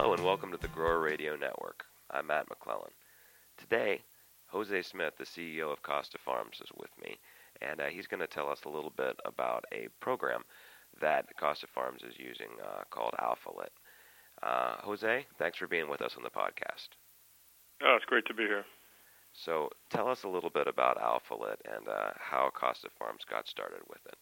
Hello and welcome to the Grower Radio Network. I'm Matt McClellan. Today, Jose Smith, the CEO of Costa Farms, is with me, and uh, he's going to tell us a little bit about a program that Costa Farms is using uh, called AlfaLit. Uh, Jose, thanks for being with us on the podcast. Oh, it's great to be here. So, tell us a little bit about AlfaLit and uh, how Costa Farms got started with it.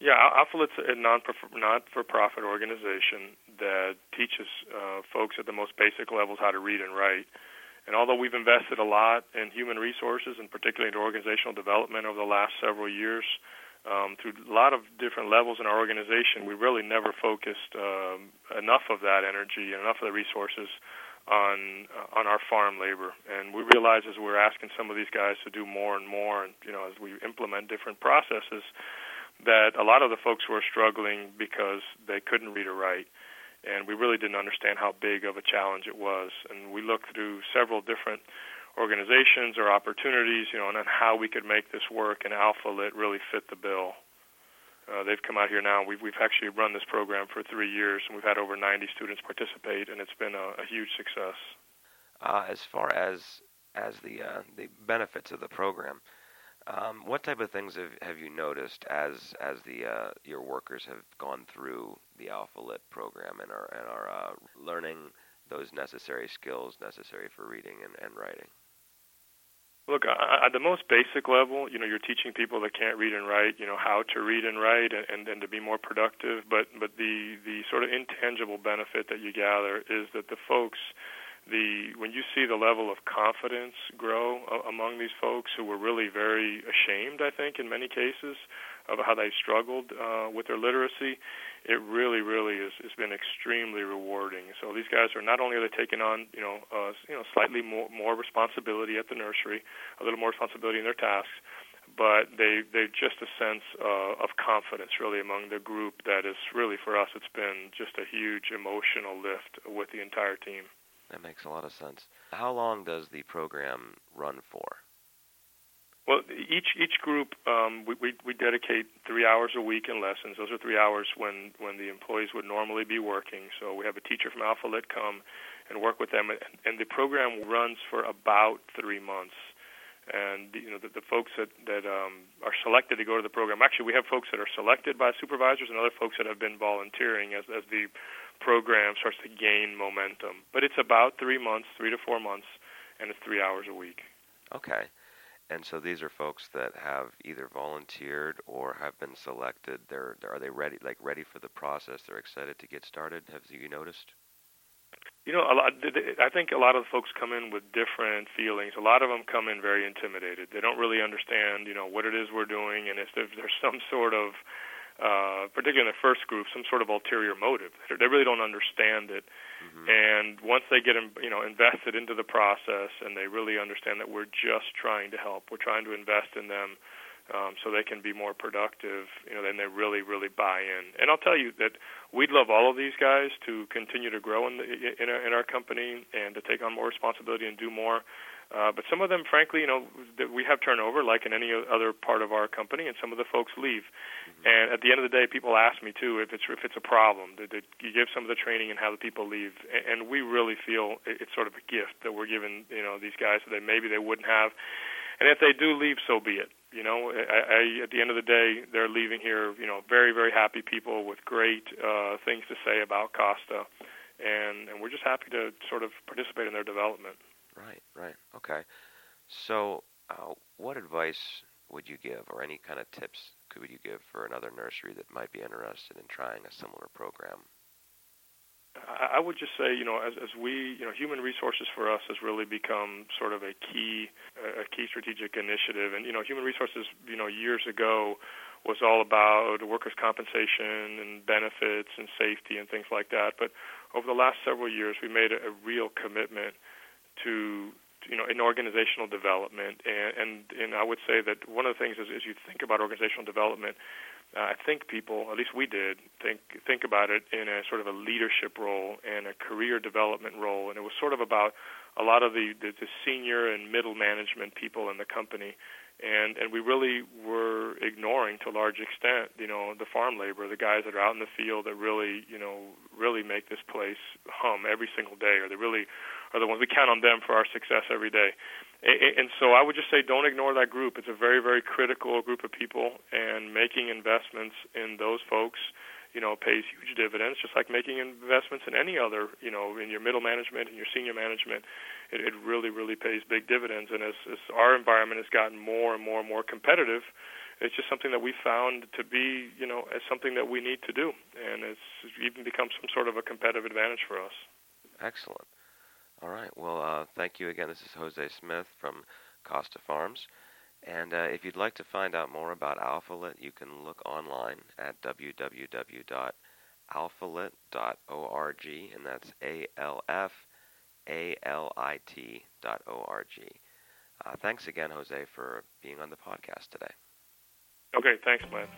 Yeah, AlfaLit's a not-for-profit organization that teaches uh, folks at the most basic levels how to read and write. And although we've invested a lot in human resources and particularly in organizational development over the last several years, um, through a lot of different levels in our organization, we really never focused um, enough of that energy and enough of the resources on uh, on our farm labor. And we realize as we're asking some of these guys to do more and more, and you know, as we implement different processes, that a lot of the folks were struggling because they couldn't read or write. And we really didn't understand how big of a challenge it was. And we looked through several different organizations or opportunities, you know, and on how we could make this work. And AlfaLit really fit the bill. Uh, they've come out here now. We've we've actually run this program for three years, and we've had over 90 students participate, and it's been a, a huge success. Uh, as far as as the uh, the benefits of the program, um, what type of things have, have you noticed as as the uh, your workers have gone through the AlfaLit program and are and are uh, learning those necessary skills necessary for reading and, and writing? Look, at the most basic level, you know, you're teaching people that can't read and write, you know, how to read and write and, and, and to be more productive. But but the the sort of intangible benefit that you gather is that the folks the when you see the level of confidence grow among these folks who were really very ashamed, I think, in many cases, of how they struggled uh, with their literacy, it really, really is has been extremely rewarding. So these guys are not only are they taking on, you know, uh, you know, slightly more more responsibility at the nursery, a little more responsibility in their tasks, but they they just a sense uh, of confidence really among the group that is really for us it's been just a huge emotional lift with the entire team. That makes a lot of sense. How long does the program run for? Well, each each group um, we, we we dedicate three hours a week in lessons. Those are three hours when when the employees would normally be working. So we have a teacher from AlfaLit come and work with them, and, and the program runs for about three months. And you know the, the folks that that um, are selected to go to the program. Actually, we have folks that are selected by supervisors and other folks that have been volunteering as as the program starts to gain momentum. But it's about three months, three to four months, and it's three hours a week. Okay. And so these are folks that have either volunteered or have been selected. They're are they ready like ready for the process? They're excited to get started. Have you noticed? You know, a lot. I think a lot of the folks come in with different feelings. A lot of them come in very intimidated. They don't really understand, you know, what it is we're doing, and if there's some sort of uh, particularly in the first group, some sort of ulterior motive. They really don't understand it, mm-hmm. and once they get you know invested into the process and they really understand that we're just trying to help, we're trying to invest in them. Um, so they can be more productive, you know, then they really, really buy in. And I'll tell you that we'd love all of these guys to continue to grow in, the, in, our, in our company and to take on more responsibility and do more. Uh, but some of them, frankly, you know, we have turnover like in any other part of our company, and some of the folks leave. Mm-hmm. And at the end of the day, people ask me too if it's if it's a problem that, that you give some of the training and have the people leave. And we really feel it's sort of a gift that we're giving, you know, these guys that maybe they wouldn't have. And if they do leave, so be it. You know, I, I, at the end of the day, they're leaving here, you know, very, very happy people with great uh, things to say about Costa, and and we're just happy to sort of participate in their development. Right, right. Okay. So, uh, what advice would you give, or any kind of tips could you give for another nursery that might be interested in trying a similar program? I would just say, you know, as, as we, you know, human resources for us has really become sort of a key, a key strategic initiative. And you know, human resources, you know, years ago was all about workers' compensation and benefits and safety and things like that. But over the last several years, we made a, a real commitment to you know in organizational development. And and and I would say that one of the things is as you think about organizational development uh, I think people at least we did think think about it in a sort of a leadership role and a career development role. And it was sort of about a lot of the the, the senior and middle management people in the company and and we really were ignoring to a large extent, you know, the farm labor, the guys that are out in the field that really, you know, really make this place hum every single day, or they really are the ones we count on them for our success every day. And so I would just say don't ignore that group. It's a very, very critical group of people, and making investments in those folks you know, pays huge dividends, just like making investments in any other, you know, in your middle management and your senior management. It, it really, really pays big dividends. And as, as our environment has gotten more and more and more competitive, it's just something that we found to be, you know, as something that we need to do, and it's even become some sort of a competitive advantage for us. Excellent. All right. Well, uh, thank you again. This is Jose Smith from Costa Farms. And uh, if you'd like to find out more about AlfaLit, you can look online at www.alfalit.org, and that's A L F A L I T dot O R G. Uh, thanks again, Jose, for being on the podcast today. Okay, thanks, Matt.